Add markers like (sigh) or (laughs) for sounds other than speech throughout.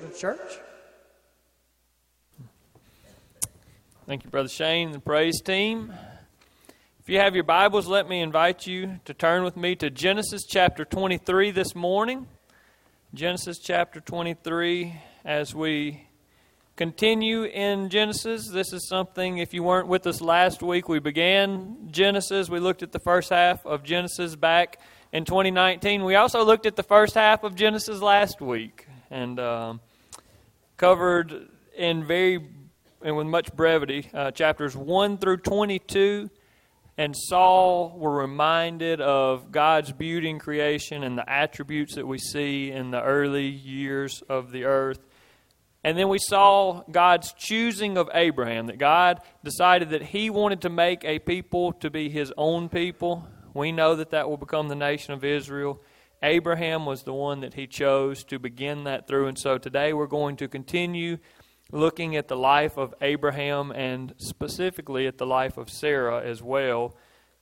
Children's Church. Thank you, Brother Shane, the praise team. If you have your Bibles, let me invite you to turn with me to Genesis chapter 23 this morning. Genesis chapter 23, as we continue in Genesis. This is something, if you weren't with us last week, we began Genesis. We looked at the first half of Genesis back in 2019. We also looked at the first half of Genesis last week and um, covered in very and with much brevity uh, chapters 1 through 22 and Saul were reminded of God's beauty in creation and the attributes that we see in the early years of the earth. And then we saw God's choosing of Abraham, that God decided that he wanted to make a people to be his own people. We know that that will become the nation of Israel. Abraham was the one that he chose to begin that through. And so today we're going to continue looking at the life of Abraham and specifically at the life of Sarah as well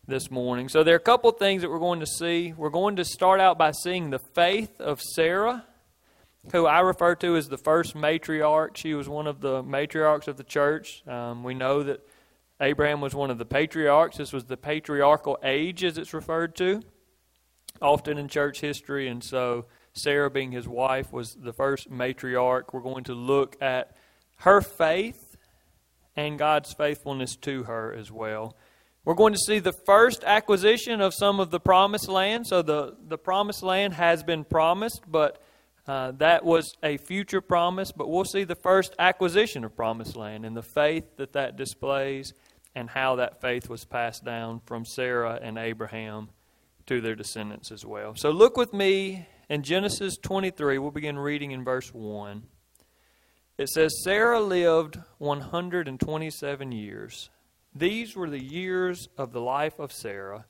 this morning. So there are a couple things that we're going to see. We're going to start out by seeing the faith of Sarah, who I refer to as the first matriarch. She was one of the matriarchs of the church. Um, we know that Abraham was one of the patriarchs. This was the patriarchal age, as it's referred to, often in church history. And so Sarah, being his wife, was the first matriarch. We're going to look at her faith and God's faithfulness to her as well. We're going to see the first acquisition of some of the promised land. So the, the promised land has been promised, but uh, that was a future promise. But we'll see the first acquisition of promised land and the faith that that displays and how that faith was passed down from Sarah and Abraham to their descendants as well. So look with me in Genesis 23. We'll begin reading in verse 1. It says Sarah lived 127 years. These were the years of the life of Sarah.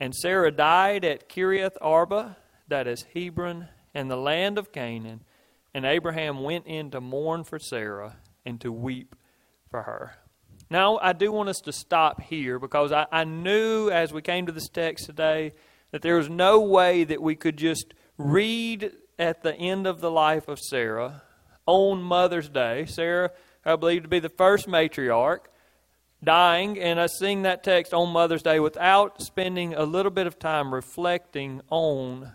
And Sarah died at Kiriath Arba, that is Hebron, in the land of Canaan. And Abraham went in to mourn for Sarah and to weep for her. Now, I do want us to stop here because I, I knew as we came to this text today that there was no way that we could just read at the end of the life of Sarah on Mother's Day. Sarah, I believe, to be the first matriarch, dying, and I sing that text on Mother's Day without spending a little bit of time reflecting on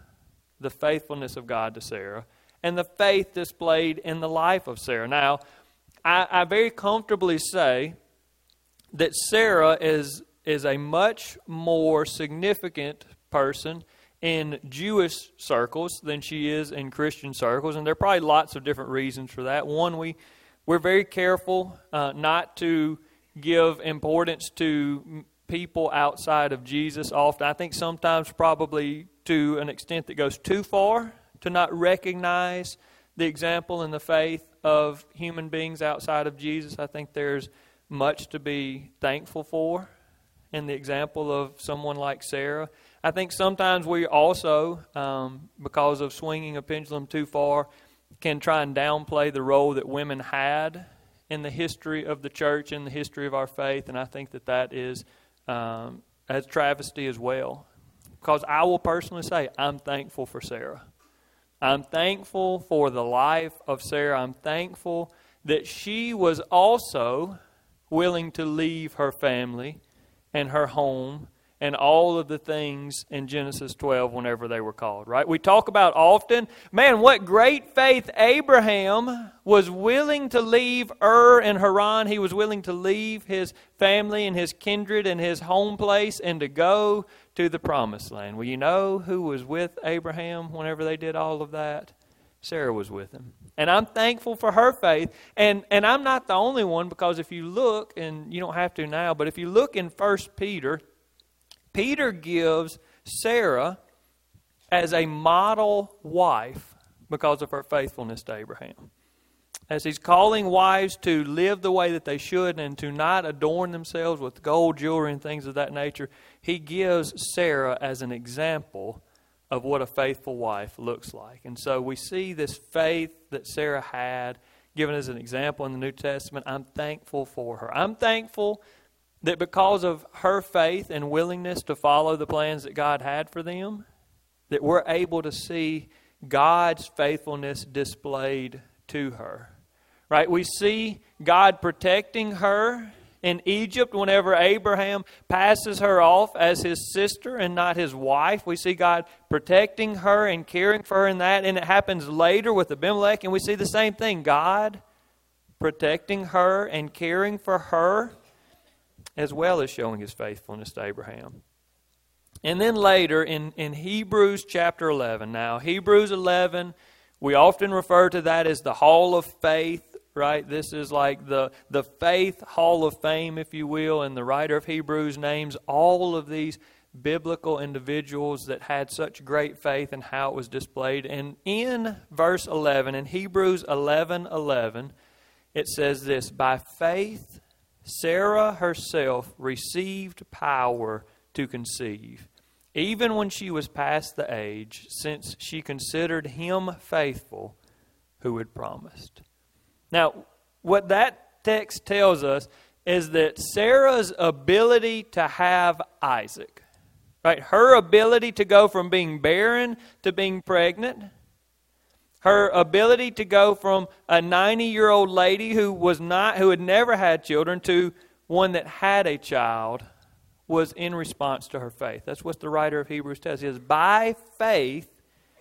the faithfulness of God to Sarah and the faith displayed in the life of Sarah. Now, I, I very comfortably say that Sarah is, is a much more significant person in Jewish circles than she is in Christian circles, and there are probably lots of different reasons for that. One, we we're very careful uh, not to give importance to people outside of Jesus. Often, I think sometimes probably to an extent that goes too far to not recognize the example and the faith of human beings outside of Jesus. I think there's much to be thankful for in the example of someone like Sarah. I think sometimes we also, um, because of swinging a pendulum too far, can try and downplay the role that women had in the history of the church, in the history of our faith, and I think that that is um, as travesty as well. Because I will personally say, I'm thankful for Sarah. I'm thankful for the life of Sarah. I'm thankful that she was also willing to leave her family and her home and all of the things in Genesis 12 whenever they were called, right? We talk about often, man, what great faith Abraham was willing to leave Ur and Haran. He was willing to leave his family and his kindred and his home place and to go to the promised land. Well, you know who was with Abraham whenever they did all of that? Sarah was with him. And I'm thankful for her faith. And, and I'm not the only one because if you look, and you don't have to now, but if you look in 1 Peter Peter gives Sarah as a model wife because of her faithfulness to Abraham. As he's calling wives to live the way that they should and to not adorn themselves with gold jewelry and things of that nature, he gives Sarah as an example of what a faithful wife looks like. And so we see this faith that Sarah had given as an example in the New Testament. I'm thankful for her. I'm thankful that because of her faith and willingness to follow the plans that God had for them, that we're able to see God's faithfulness displayed to her. Right? We see God protecting her in Egypt whenever Abraham passes her off as his sister and not his wife. We see God protecting her and caring for her in that. And it happens later with Abimelech, and we see the same thing God protecting her and caring for her, as well as showing his faithfulness to Abraham. And then later in, in Hebrews chapter 11. Now, Hebrews 11, we often refer to that as the hall of faith right? This is like the, the faith hall of fame, if you will, and the writer of Hebrews names all of these biblical individuals that had such great faith and how it was displayed. And in verse 11, in Hebrews 11 11, it says this By faith, Sarah herself received power to conceive, even when she was past the age, since she considered him faithful who had promised. Now, what that text tells us is that Sarah's ability to have Isaac, right? Her ability to go from being barren to being pregnant, her ability to go from a 90 year old lady who was not who had never had children to one that had a child was in response to her faith. That's what the writer of Hebrews tells us. By faith,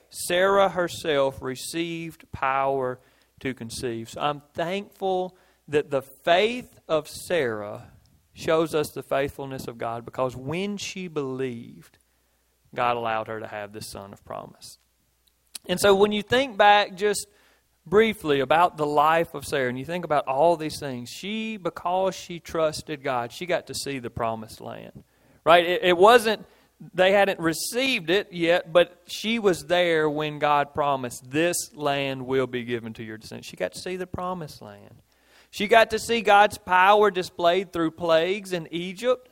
Sarah herself received power to conceive. So I'm thankful that the faith of Sarah shows us the faithfulness of God because when she believed, God allowed her to have this son of promise. And so when you think back just briefly about the life of Sarah and you think about all these things, she, because she trusted God, she got to see the promised land. Right? It, it wasn't they hadn't received it yet, but she was there when God promised, This land will be given to your descendants. She got to see the promised land. She got to see God's power displayed through plagues in Egypt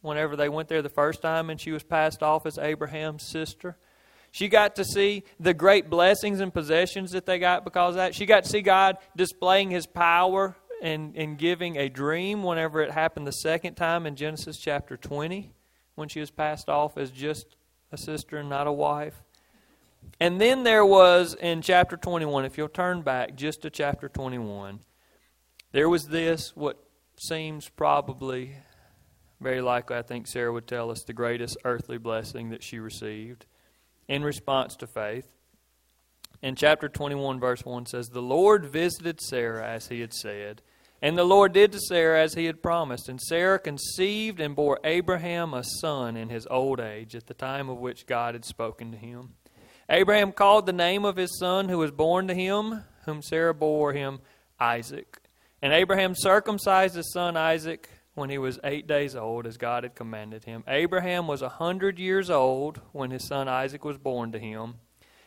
whenever they went there the first time and she was passed off as Abraham's sister. She got to see the great blessings and possessions that they got because of that. She got to see God displaying his power and, and giving a dream whenever it happened the second time in Genesis chapter 20 when she was passed off as just a sister and not a wife. And then there was in chapter 21, if you'll turn back just to chapter 21, there was this, what seems probably, very likely, I think Sarah would tell us, the greatest earthly blessing that she received in response to faith. In chapter 21, verse 1 says, The Lord visited Sarah as he had said and the Lord did to Sarah as he had promised. And Sarah conceived and bore Abraham a son in his old age, at the time of which God had spoken to him. Abraham called the name of his son who was born to him, whom Sarah bore him, Isaac. And Abraham circumcised his son Isaac when he was eight days old, as God had commanded him. Abraham was a hundred years old when his son Isaac was born to him.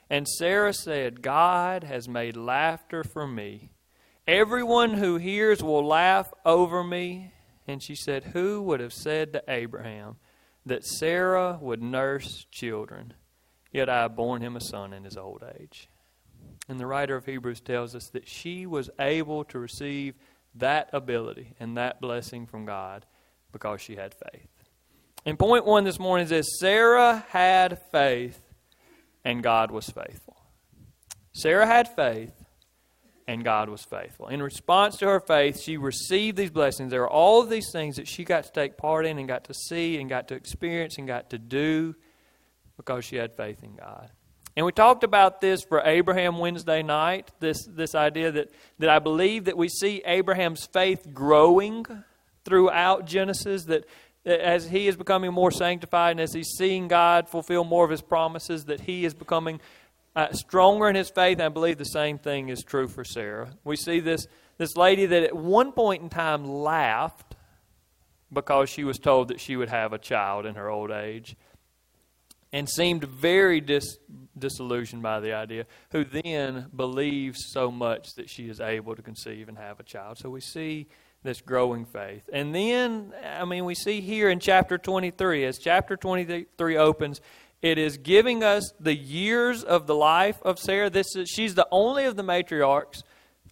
And Sarah said, God has made laughter for me Everyone who hears will laugh over me. And she said, Who would have said to Abraham that Sarah would nurse children? Yet I have borne him a son in his old age. And the writer of Hebrews tells us that she was able to receive that ability and that blessing from God because she had faith. And point one this morning is this Sarah had faith and God was faithful. Sarah had faith and God was faithful. In response to her faith, she received these blessings. There are all of these things that she got to take part in and got to see and got to experience and got to do because she had faith in God. And we talked about this for Abraham Wednesday night, this, this idea that, that I believe that we see Abraham's faith growing throughout Genesis, that, as he is becoming more sanctified and as he's seeing God fulfill more of his promises, that he is becoming uh, stronger in his faith. I believe the same thing is true for Sarah. We see this, this lady that at one point in time laughed because she was told that she would have a child in her old age and seemed very dis- disillusioned by the idea, who then believes so much that she is able to conceive and have a child. So we see this growing faith. And then, I mean, we see here in chapter 23, as chapter 23 opens, it is giving us the years of the life of Sarah. This is, she's the only of the matriarchs.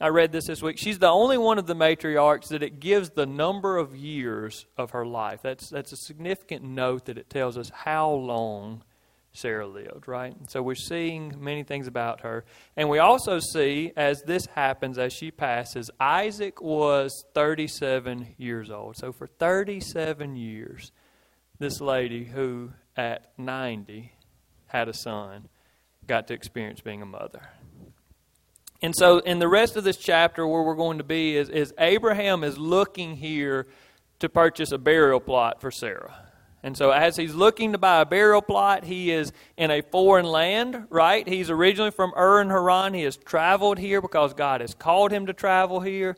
I read this this week. She's the only one of the matriarchs that it gives the number of years of her life. That's, that's a significant note that it tells us how long Sarah lived, right? So we're seeing many things about her. And we also see, as this happens, as she passes, Isaac was 37 years old. So for 37 years, this lady who at 90 had a son got to experience being a mother. And so, in the rest of this chapter, where we're going to be is, is Abraham is looking here to purchase a burial plot for Sarah. And so, as he's looking to buy a burial plot, he is in a foreign land, right? He's originally from Ur and Haran. He has traveled here because God has called him to travel here.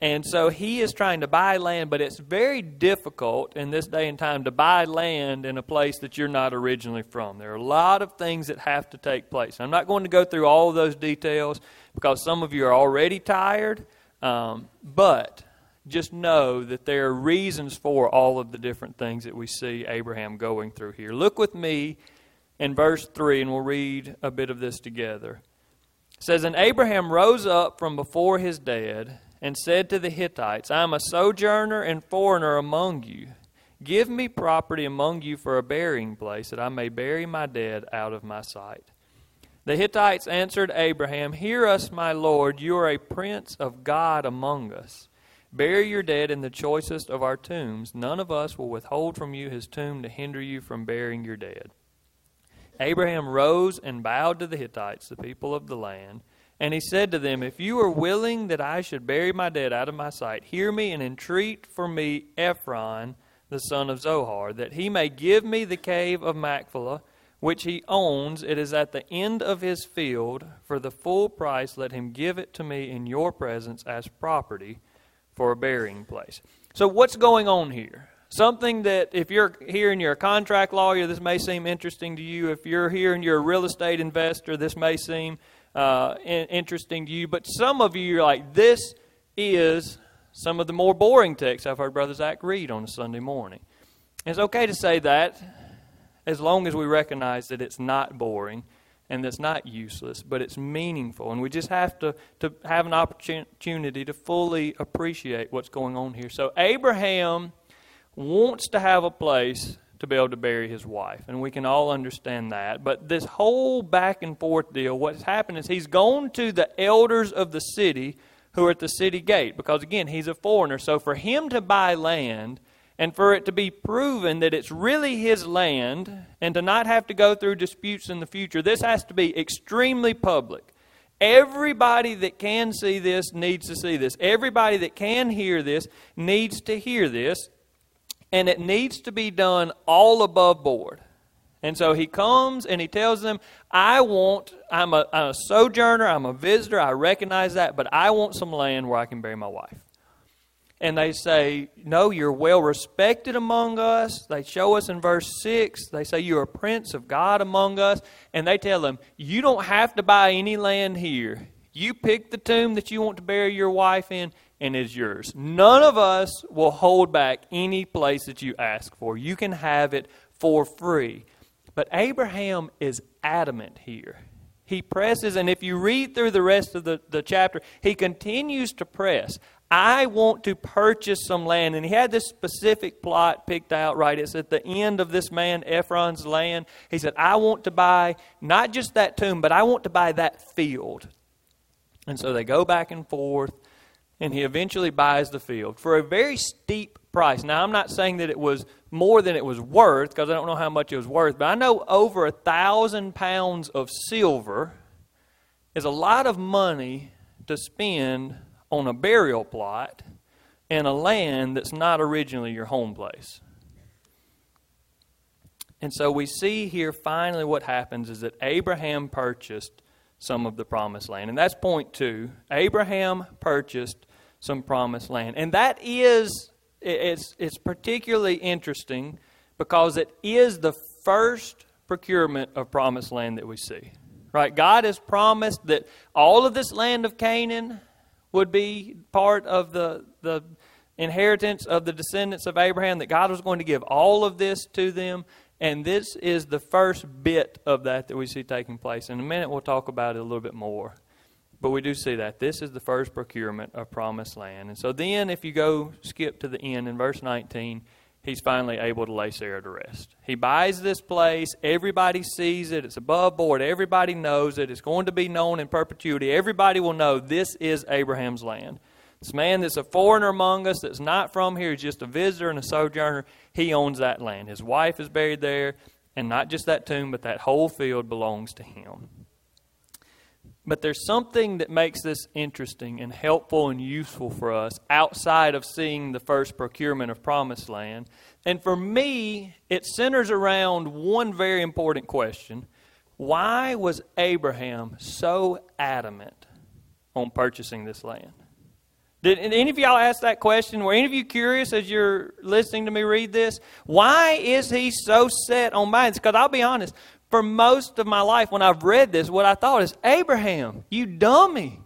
And so he is trying to buy land, but it's very difficult in this day and time to buy land in a place that you're not originally from. There are a lot of things that have to take place. I'm not going to go through all of those details because some of you are already tired, um, but just know that there are reasons for all of the different things that we see Abraham going through here. Look with me in verse 3, and we'll read a bit of this together. It says, And Abraham rose up from before his dead and said to the Hittites, I am a sojourner and foreigner among you. Give me property among you for a burying place, that I may bury my dead out of my sight. The Hittites answered Abraham, Hear us, my Lord, you are a prince of God among us. Bury your dead in the choicest of our tombs. None of us will withhold from you his tomb to hinder you from burying your dead. Abraham rose and bowed to the Hittites, the people of the land. And he said to them, If you are willing that I should bury my dead out of my sight, hear me and entreat for me Ephron, the son of Zohar, that he may give me the cave of Machpelah, which he owns. It is at the end of his field. For the full price, let him give it to me in your presence as property for a burying place. So, what's going on here? Something that, if you're here and you're a contract lawyer, this may seem interesting to you. If you're here and you're a real estate investor, this may seem uh, interesting to you. But some of you are like, this is some of the more boring texts I've heard Brother Zach read on a Sunday morning. It's okay to say that as long as we recognize that it's not boring and that's not useless, but it's meaningful. And we just have to, to have an opportunity to fully appreciate what's going on here. So, Abraham wants to have a place to be able to bury his wife, and we can all understand that. But this whole back and forth deal, what's happened is he's gone to the elders of the city who are at the city gate, because again, he's a foreigner. So, for him to buy land, and for it to be proven that it's really his land and to not have to go through disputes in the future, this has to be extremely public. Everybody that can see this needs to see this. Everybody that can hear this needs to hear this. And it needs to be done all above board. And so he comes and he tells them, I want, I'm a, I'm a sojourner, I'm a visitor, I recognize that, but I want some land where I can bury my wife and they say, No, you're well respected among us. They show us in verse 6, they say, You're a prince of God among us. And they tell them, You don't have to buy any land here. You pick the tomb that you want to bury your wife in, and it's yours. None of us will hold back any place that you ask for. You can have it for free. But Abraham is adamant here. He presses, and if you read through the rest of the, the chapter, he continues to press. I want to purchase some land. And he had this specific plot picked out, right? It's at the end of this man Ephron's land. He said, I want to buy not just that tomb, but I want to buy that field. And so they go back and forth, and he eventually buys the field for a very steep price. Now, I'm not saying that it was more than it was worth, because I don't know how much it was worth, but I know over a thousand pounds of silver is a lot of money to spend on a burial plot in a land that's not originally your home place. And so we see here finally what happens is that Abraham purchased some of the promised land. And that's point two. Abraham purchased some promised land. And that is it's it's particularly interesting because it is the first procurement of promised land that we see. Right? God has promised that all of this land of Canaan would be part of the, the inheritance of the descendants of Abraham, that God was going to give all of this to them. And this is the first bit of that that we see taking place. In a minute, we'll talk about it a little bit more. But we do see that. This is the first procurement of promised land. And so then, if you go skip to the end in verse 19, he's finally able to lay Sarah to rest. He buys this place. Everybody sees it. It's above board. Everybody knows it. It's going to be known in perpetuity. Everybody will know this is Abraham's land. This man that's a foreigner among us, that's not from here, just a visitor and a sojourner. He owns that land. His wife is buried there, and not just that tomb, but that whole field belongs to him. But there's something that makes this interesting and helpful and useful for us outside of seeing the first procurement of promised land. And for me, it centers around one very important question Why was Abraham so adamant on purchasing this land? Did any of y'all ask that question? Were any of you curious as you're listening to me read this? Why is he so set on buying this? Because I'll be honest, for most of my life when I've read this, what I thought is, Abraham, you dummy.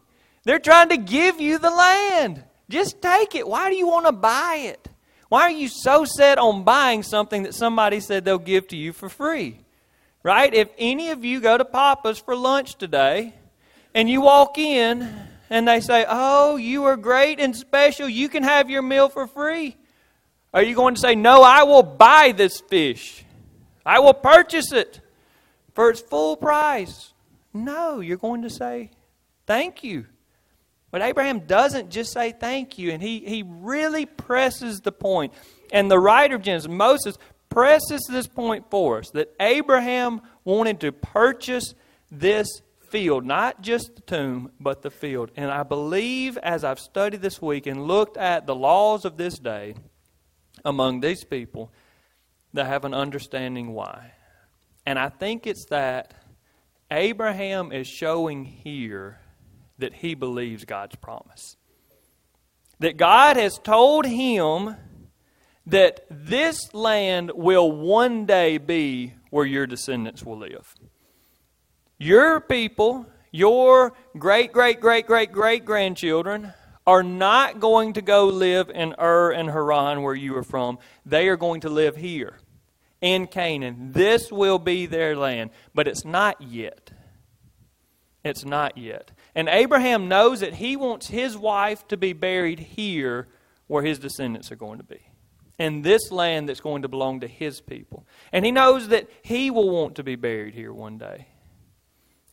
They're trying to give you the land. Just take it. Why do you want to buy it? Why are you so set on buying something that somebody said they'll give to you for free? Right? If any of you go to Papa's for lunch today and you walk in and they say, Oh, you are great and special, you can have your meal for free. Are you going to say, No, I will buy this fish? I will purchase it for its full price. No, you're going to say, Thank you. But Abraham doesn't just say thank you, and he, he really presses the point. And the writer of Genesis, Moses, presses this point for us that Abraham wanted to purchase this field, not just the tomb, but the field. And I believe, as I've studied this week and looked at the laws of this day among these people, that have an understanding why. And I think it's that Abraham is showing here that he believes God's promise. That God has told him that this land will one day be where your descendants will live. Your people, your great, great, great, great, great grandchildren are not going to go live in Ur and Haran where you are from. They are going to live here in Canaan. This will be their land. But it's not yet. It's not yet. And Abraham knows that he wants his wife to be buried here where his descendants are going to be. In this land that's going to belong to his people. And he knows that he will want to be buried here one day.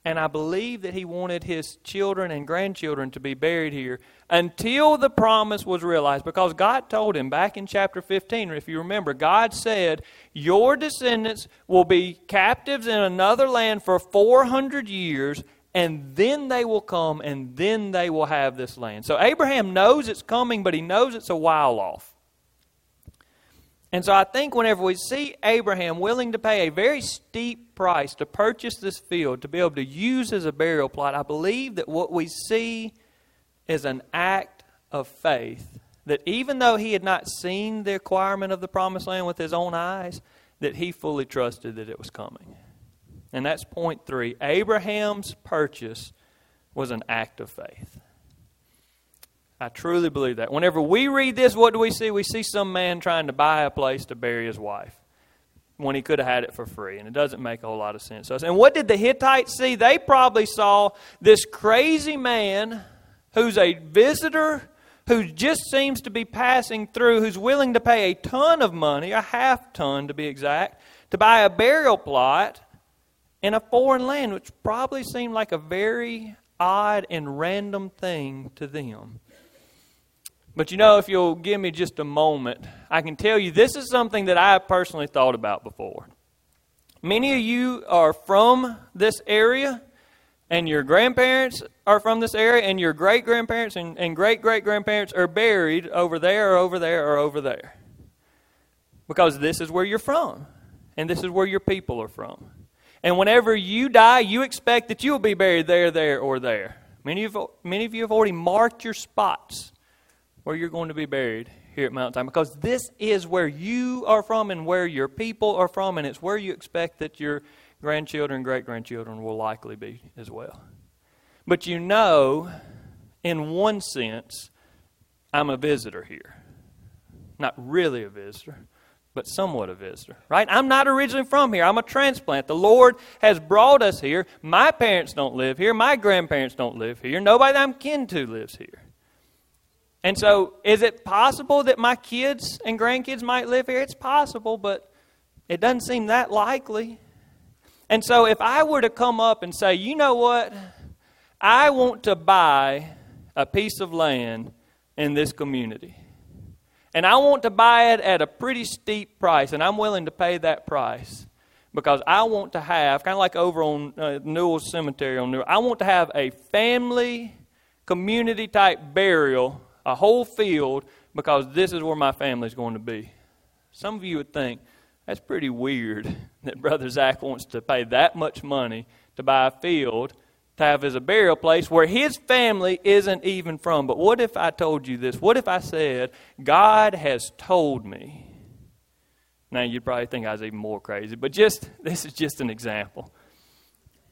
And I believe that he wanted his children and grandchildren to be buried here until the promise was realized. Because God told him back in chapter 15, if you remember, God said, Your descendants will be captives in another land for 400 years, and then they will come, and then they will have this land. So Abraham knows it's coming, but he knows it's a while off. And so I think whenever we see Abraham willing to pay a very steep price to purchase this field to be able to use as a burial plot, I believe that what we see is an act of faith. That even though he had not seen the acquirement of the promised land with his own eyes, that he fully trusted that it was coming. And that's point three. Abraham's purchase was an act of faith. I truly believe that. Whenever we read this, what do we see? We see some man trying to buy a place to bury his wife when he could have had it for free. And it doesn't make a whole lot of sense to us. And what did the Hittites see? They probably saw this crazy man who's a visitor, who just seems to be passing through, who's willing to pay a ton of money, a half ton to be exact, to buy a burial plot in a foreign land, which probably seemed like a very odd and random thing to them. But you know, if you'll give me just a moment, I can tell you this is something that I personally thought about before. Many of you are from this area, and your grandparents are from this area, and your great grandparents and, and great great grandparents are buried over there, or over there, or over there. Because this is where you're from, and this is where your people are from. And whenever you die, you expect that you will be buried there, there, or there. Many of, many of you have already marked your spots where you're going to be buried here at Mount Time because this is where you are from and where your people are from, and it's where you expect that your grandchildren, great grandchildren will likely be as well. But you know, in one sense, I'm a visitor here. Not really a visitor, but somewhat a visitor, right? I'm not originally from here. I'm a transplant. The Lord has brought us here. My parents don't live here. My grandparents don't live here. Nobody I'm kin to lives here. And so, is it possible that my kids and grandkids might live here? It's possible, but it doesn't seem that likely. And so, if I were to come up and say, you know what? I want to buy a piece of land in this community. And I want to buy it at a pretty steep price, and I'm willing to pay that price because I want to have, kind of like over on uh, Newell Cemetery on Newell, I want to have a family, community type burial, a whole field, because this is where my family is going to be. Some of you would think, that's pretty weird (laughs) that Brother Zach wants to pay that much money to buy a field to have as a burial place where his family isn't even from. But what if I told you this? What if I said, God has told me? Now, you'd probably think I was even more crazy, but just (laughs) this is just an example.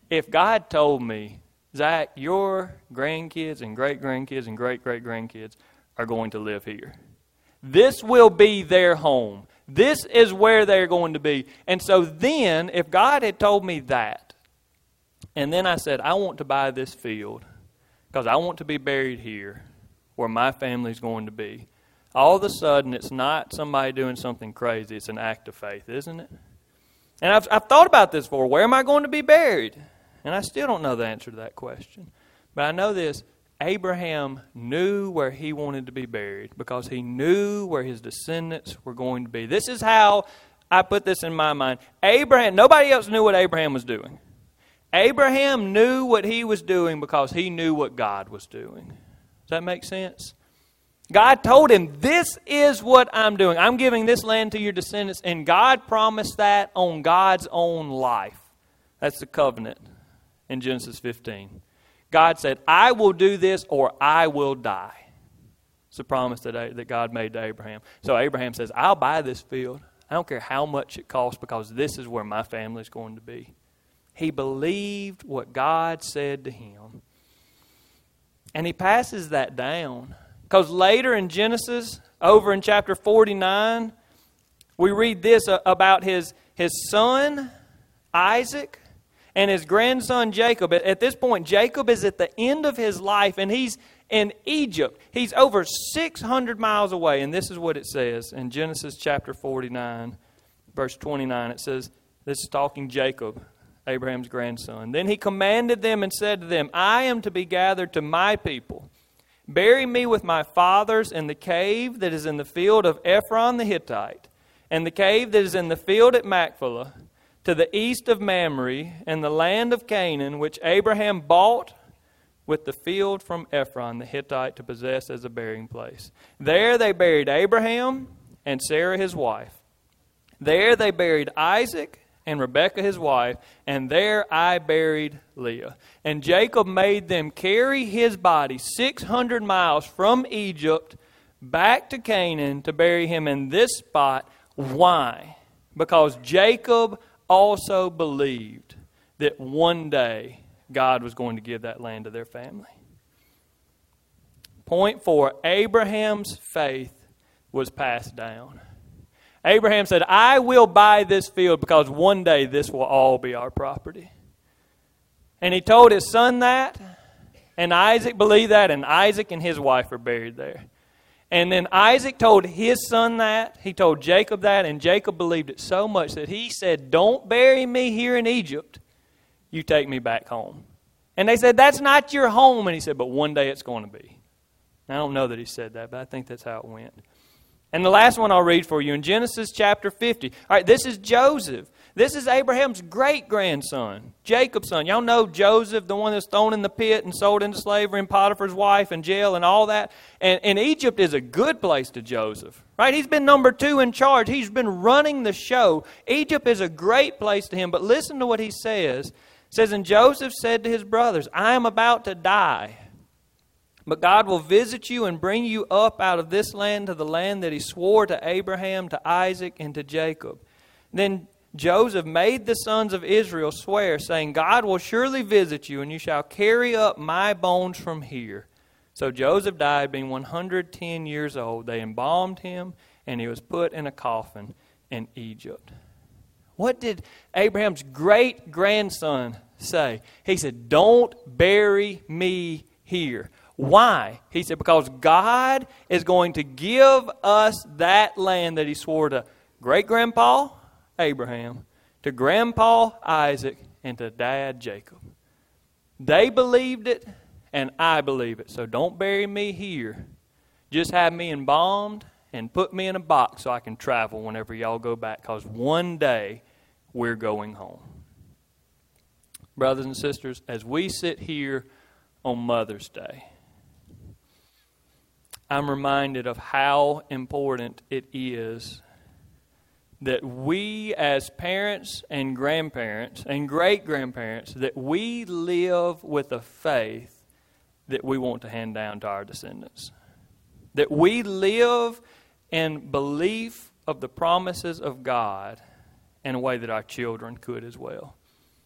If God told me, Zach, your grandkids and great grandkids and great great grandkids are going to live here, this will be their home. This is where they're going to be. And so then, if God had told me that, and then I said, I want to buy this field because I want to be buried here where my family's going to be. All of a sudden, it's not somebody doing something crazy. It's an act of faith, isn't it? And I've, I've thought about this before. Where am I going to be buried? And I still don't know the answer to that question. But I know this Abraham knew where he wanted to be buried because he knew where his descendants were going to be. This is how I put this in my mind. Abraham, nobody else knew what Abraham was doing. Abraham knew what he was doing because he knew what God was doing. Does that make sense? God told him, This is what I'm doing. I'm giving this land to your descendants. And God promised that on God's own life. That's the covenant in Genesis 15. God said, I will do this or I will die. It's a promise that, that God made to Abraham. So Abraham says, I'll buy this field. I don't care how much it costs because this is where my family is going to be. He believed what God said to him. And he passes that down. Because later in Genesis, over in chapter 49, we read this about his, his son, Isaac, and his grandson, Jacob. At this point, Jacob is at the end of his life, and he's in Egypt. He's over 600 miles away. And this is what it says in Genesis chapter 49, verse 29. It says, This is talking Jacob. Abraham's grandson. Then he commanded them and said to them, I am to be gathered to my people. Bury me with my fathers in the cave that is in the field of Ephron the Hittite, and the cave that is in the field at Machpelah, to the east of Mamre, in the land of Canaan, which Abraham bought with the field from Ephron the Hittite to possess as a burying place. There they buried Abraham and Sarah his wife. There they buried Isaac and Rebekah his wife, and there I buried Leah. And Jacob made them carry his body 600 miles from Egypt back to Canaan to bury him in this spot. Why? Because Jacob also believed that one day God was going to give that land to their family. Point four Abraham's faith was passed down. Abraham said, I will buy this field because one day this will all be our property. And he told his son that, and Isaac believed that, and Isaac and his wife are buried there. And then Isaac told his son that, he told Jacob that, and Jacob believed it so much that he said, Don't bury me here in Egypt. You take me back home. And they said, That's not your home. And he said, But one day it's going to be. I don't know that he said that, but I think that's how it went. And the last one I'll read for you in Genesis chapter 50. All right, this is Joseph. This is Abraham's great grandson, Jacob's son. Y'all know Joseph, the one that's thrown in the pit and sold into slavery, and Potiphar's wife and jail and all that. And, and Egypt is a good place to Joseph, right? He's been number two in charge, he's been running the show. Egypt is a great place to him. But listen to what he says. It says, And Joseph said to his brothers, I am about to die. But God will visit you and bring you up out of this land to the land that he swore to Abraham, to Isaac, and to Jacob. Then Joseph made the sons of Israel swear, saying, God will surely visit you, and you shall carry up my bones from here. So Joseph died, being 110 years old. They embalmed him, and he was put in a coffin in Egypt. What did Abraham's great grandson say? He said, Don't bury me here. Why? He said, Because God is going to give us that land that He swore to great grandpa Abraham, to grandpa Isaac, and to dad Jacob. They believed it, and I believe it. So don't bury me here. Just have me embalmed and put me in a box so I can travel whenever y'all go back, because one day we're going home. Brothers and sisters, as we sit here on Mother's Day, I'm reminded of how important it is that we as parents and grandparents and great grandparents that we live with a faith that we want to hand down to our descendants. That we live in belief of the promises of God in a way that our children could as well.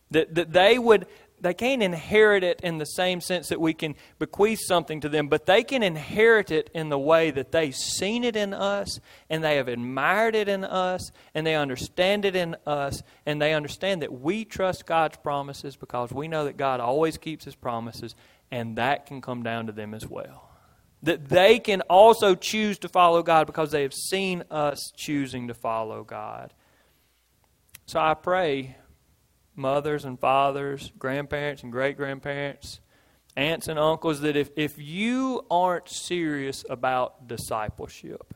That, that they would they can't inherit it in the same sense that we can bequeath something to them, but they can inherit it in the way that they've seen it in us and they have admired it in us and they understand it in us and they understand that we trust God's promises because we know that God always keeps his promises and that can come down to them as well. That they can also choose to follow God because they have seen us choosing to follow God. So I pray mothers and fathers, grandparents and great grandparents, aunts and uncles, that if, if you aren't serious about discipleship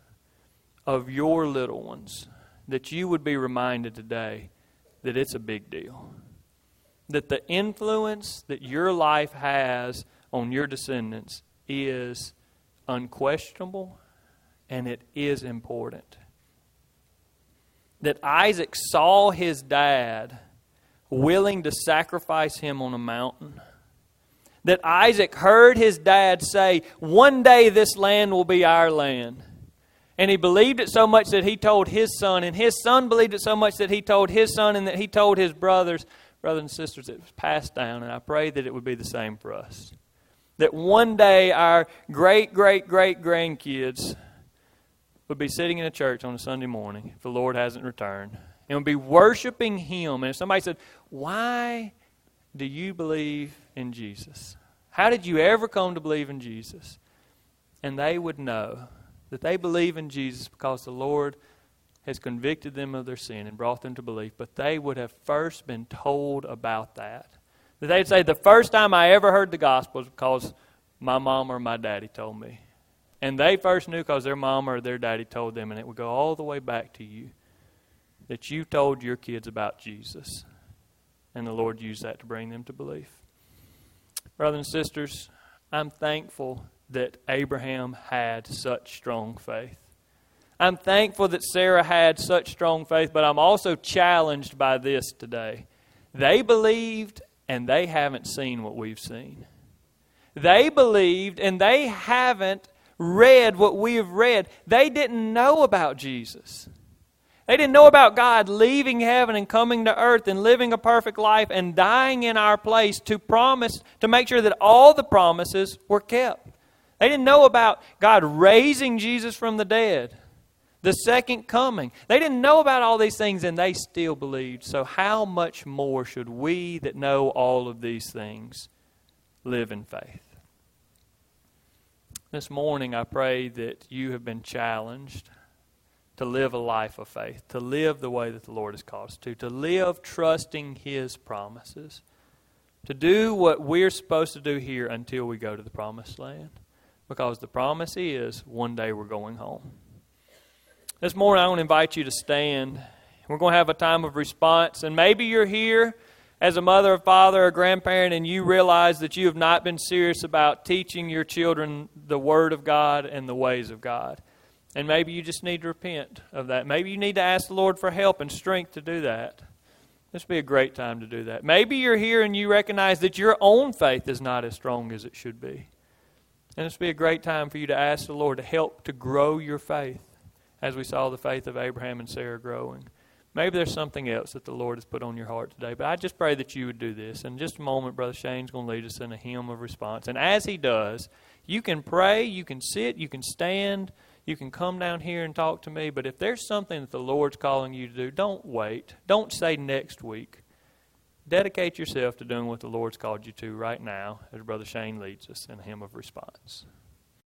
of your little ones, that you would be reminded today that it's a big deal. That the influence that your life has on your descendants is unquestionable and it is important. That Isaac saw his dad willing to sacrifice him on a mountain. That Isaac heard his dad say, One day this land will be our land. And he believed it so much that he told his son, and his son believed it so much that he told his son, and that he told his brothers, brothers and sisters, it was passed down. And I pray that it would be the same for us. That one day our great, great, great grandkids would be sitting in a church on a Sunday morning if the Lord hasn't returned and would be worshiping Him. And if somebody said, Why do you believe in Jesus? How did you ever come to believe in Jesus? And they would know that they believe in Jesus because the Lord has convicted them of their sin and brought them to belief. But they would have first been told about that. That they'd say, The first time I ever heard the gospel was because my mom or my daddy told me. And they first knew because their mom or their daddy told them, and it would go all the way back to you that you told your kids about Jesus. And the Lord used that to bring them to belief. Brothers and sisters, I'm thankful that Abraham had such strong faith. I'm thankful that Sarah had such strong faith, but I'm also challenged by this today. They believed and they haven't seen what we've seen. They believed and they haven't read what we have read. They didn't know about Jesus. They didn't know about God leaving heaven and coming to earth and living a perfect life and dying in our place to promise, to make sure that all the promises were kept. They didn't know about God raising Jesus from the dead, the second coming. They didn't know about all these things and they still believed. So, how much more should we that know all of these things live in faith? This morning, I pray that you have been challenged to live a life of faith, to live the way that the Lord has called us to, to live trusting His promises, to do what we're supposed to do here until we go to the promised land. Because the promise is one day we're going home. This morning, I want to invite you to stand. We're going to have a time of response. And maybe you're here as a mother, or father, or grandparent, and you realize that you have not been serious about teaching your children the Word of God and the ways of God. And maybe you just need to repent of that. Maybe you need to ask the Lord for help and strength to do that. This would be a great time to do that. Maybe you're here and you recognize that your own faith is not as strong as it should be. And this would be a great time for you to ask the Lord to help to grow your faith as we saw the faith of Abraham and Sarah growing. Maybe there's something else that the Lord has put on your heart today. But I just pray that you would do this. In just a moment, Brother Shane's going to lead us in a hymn of response. And as he does, you can pray, you can sit, you can stand. You can come down here and talk to me, but if there's something that the Lord's calling you to do, don't wait. Don't say next week. dedicate yourself to doing what the Lord's called you to right now as Brother Shane leads us in a hymn of response.